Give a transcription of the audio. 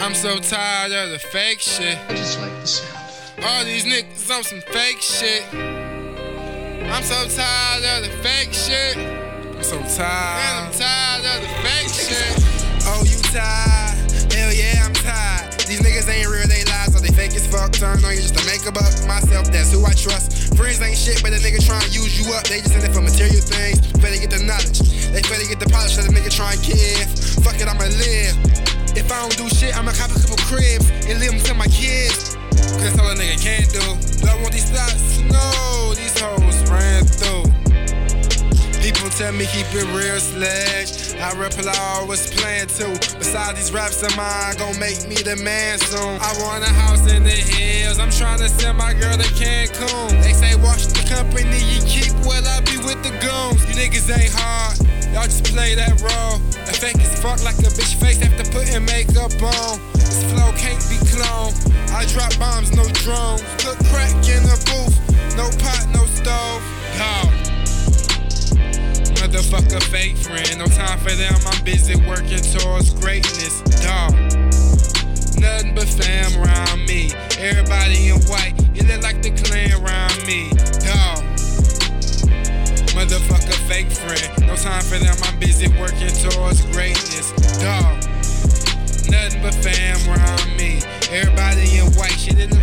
I'm so tired of the fake shit. I just like the sound. All these niggas on some fake shit. I'm so tired of the fake shit. I'm so tired. Man, tired. I'm tired of the fake shit. Oh, you tired? Hell yeah, I'm tired. These niggas ain't real, they lies, so they fake as fuck. Turn on you just to make a buck. Myself, that's who I trust. Friends ain't shit, but a nigga try and use you up. They just in it for material things. Don't do shit, I'ma cop a couple cribs and leave them to my kids. Cause that's all a nigga can do. Do I want these thoughts? No, these hoes ran through. People tell me keep it real, sledge. I reply, I was playing too. Besides these raps of mine, gon' make me the man soon. I want a house in the hills. I'm trying to send my girl to Cancun. Play that role. The fake as fuck like a bitch face after putting makeup on. This flow can't be cloned. I drop bombs, no drones. Cook crack in the booth. No pot, no stove. Dog. Motherfucker fake friend, no time for them. I'm busy working towards greatness, dog. Friend, no time for them. I'm busy working towards greatness, dog. Nothing but fam around me. Everybody in white, shit, it